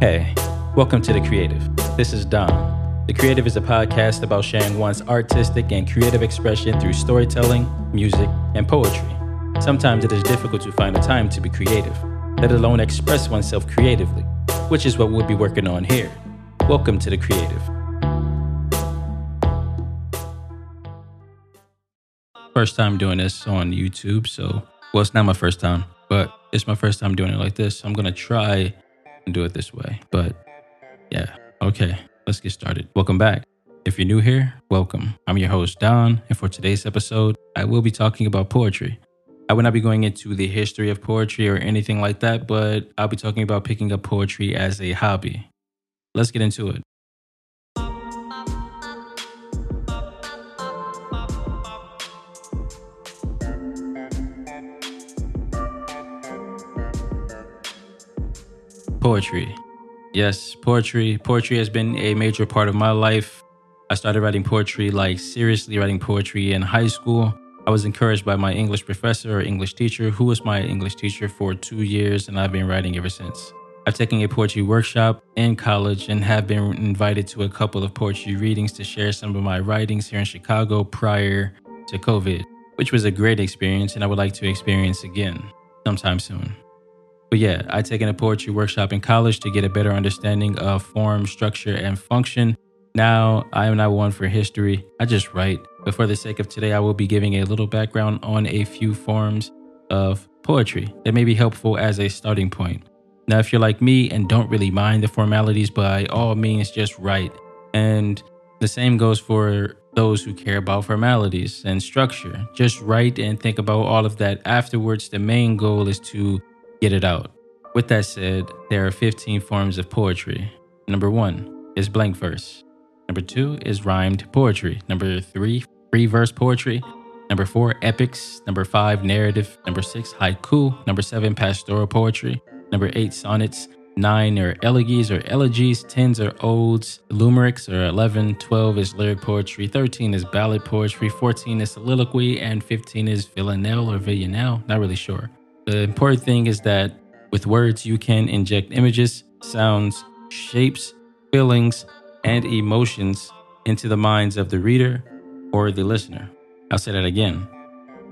Hey, welcome to The Creative. This is Dom. The Creative is a podcast about sharing one's artistic and creative expression through storytelling, music, and poetry. Sometimes it is difficult to find a time to be creative, let alone express oneself creatively, which is what we'll be working on here. Welcome to The Creative. First time doing this on YouTube, so, well, it's not my first time, but it's my first time doing it like this. I'm gonna try and do it this way, but yeah, okay, let's get started. Welcome back. If you're new here, welcome. I'm your host, Don, and for today's episode, I will be talking about poetry. I will not be going into the history of poetry or anything like that, but I'll be talking about picking up poetry as a hobby. Let's get into it. Poetry. Yes, poetry. Poetry has been a major part of my life. I started writing poetry, like seriously writing poetry in high school. I was encouraged by my English professor or English teacher, who was my English teacher for two years, and I've been writing ever since. I've taken a poetry workshop in college and have been invited to a couple of poetry readings to share some of my writings here in Chicago prior to COVID, which was a great experience and I would like to experience again sometime soon. But yeah, I taken a poetry workshop in college to get a better understanding of form, structure, and function. Now, I am not one for history. I just write. But for the sake of today, I will be giving a little background on a few forms of poetry that may be helpful as a starting point. Now, if you're like me and don't really mind the formalities, by all means, just write. And the same goes for those who care about formalities and structure. Just write and think about all of that afterwards. The main goal is to get it out. With that said, there are 15 forms of poetry. Number one is blank verse. Number two is rhymed poetry. Number three, free verse poetry. Number four, epics. Number five, narrative. Number six, haiku. Number seven, pastoral poetry. Number eight, sonnets. Nine are elegies or elegies. Tens are odes. Limericks are 11. 12 is lyric poetry. 13 is ballad poetry. 14 is soliloquy. And 15 is villanelle or villanelle. Not really sure. The important thing is that with words, you can inject images, sounds, shapes, feelings, and emotions into the minds of the reader or the listener. I'll say that again.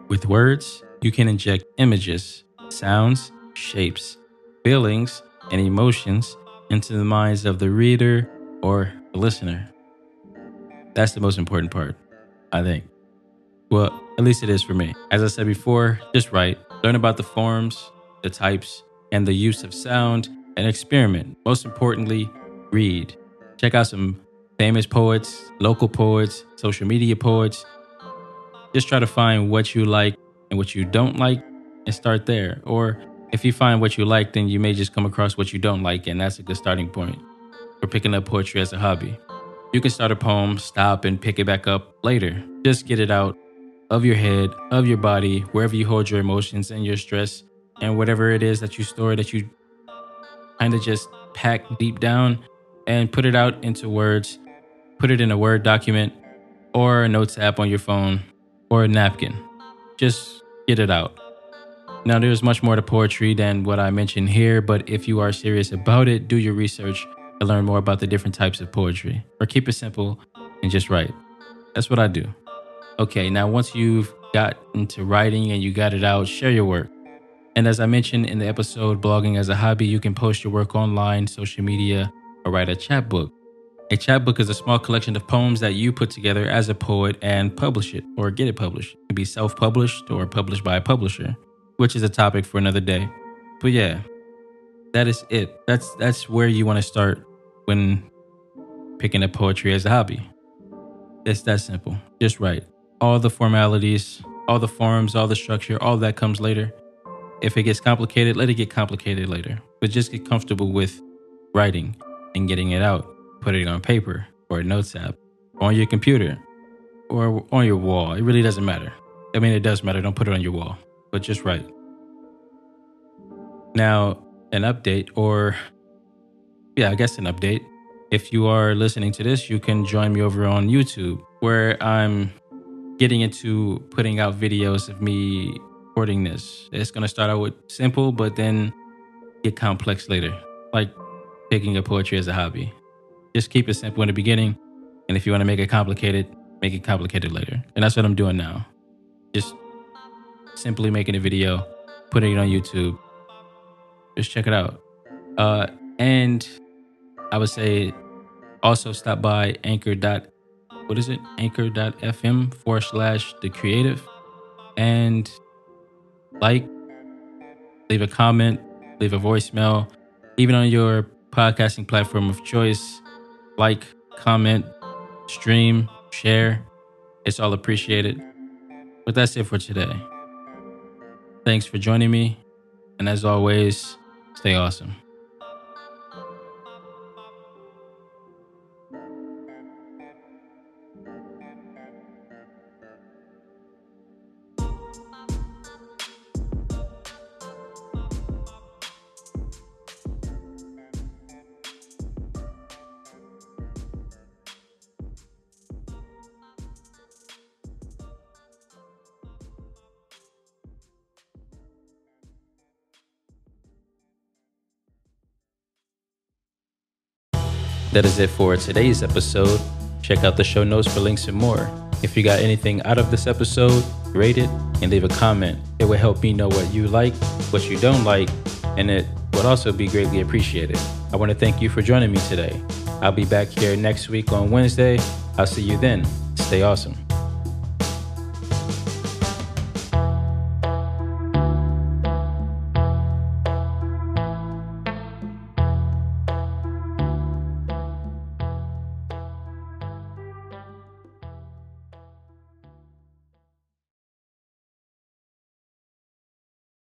With words, you can inject images, sounds, shapes, feelings, and emotions into the minds of the reader or the listener. That's the most important part, I think. Well, at least it is for me. As I said before, just write, learn about the forms, the types, and the use of sound, and experiment. Most importantly, read. Check out some famous poets, local poets, social media poets. Just try to find what you like and what you don't like and start there. Or if you find what you like, then you may just come across what you don't like, and that's a good starting point for picking up poetry as a hobby. You can start a poem, stop, and pick it back up later. Just get it out of your head, of your body, wherever you hold your emotions and your stress, and whatever it is that you store that you kind of just pack deep down and put it out into words. Put it in a Word document or a notes app on your phone or a napkin. Just get it out. Now, there's much more to poetry than what I mentioned here, but if you are serious about it, do your research and learn more about the different types of poetry. Or keep it simple and just write. That's what I do. Okay, now once you've got into writing and you got it out, share your work. And as I mentioned in the episode, blogging as a hobby, you can post your work online, social media, or write a chapbook. A chapbook is a small collection of poems that you put together as a poet and publish it or get it published. It can be self published or published by a publisher, which is a topic for another day. But yeah, that is it. That's that's where you want to start when picking up poetry as a hobby. It's that simple. Just write all the formalities, all the forms, all the structure, all that comes later. If it gets complicated, let it get complicated later. But just get comfortable with writing and getting it out. Put it on paper or a notes app or on your computer or on your wall. It really doesn't matter. I mean, it does matter. Don't put it on your wall, but just write. Now, an update, or yeah, I guess an update. If you are listening to this, you can join me over on YouTube where I'm getting into putting out videos of me recording this. It's gonna start out with simple, but then get complex later. Like picking up poetry as a hobby. Just keep it simple in the beginning. And if you want to make it complicated, make it complicated later. And that's what I'm doing now. Just simply making a video, putting it on YouTube. Just check it out. Uh, and I would say also stop by anchor. What is it? Anchor.fm forward slash the creative. And like, leave a comment, leave a voicemail, even on your podcasting platform of choice. Like, comment, stream, share. It's all appreciated. But that's it for today. Thanks for joining me. And as always, stay awesome. That is it for today's episode. Check out the show notes for links and more. If you got anything out of this episode, rate it and leave a comment. It will help me know what you like, what you don't like, and it would also be greatly appreciated. I want to thank you for joining me today. I'll be back here next week on Wednesday. I'll see you then. Stay awesome.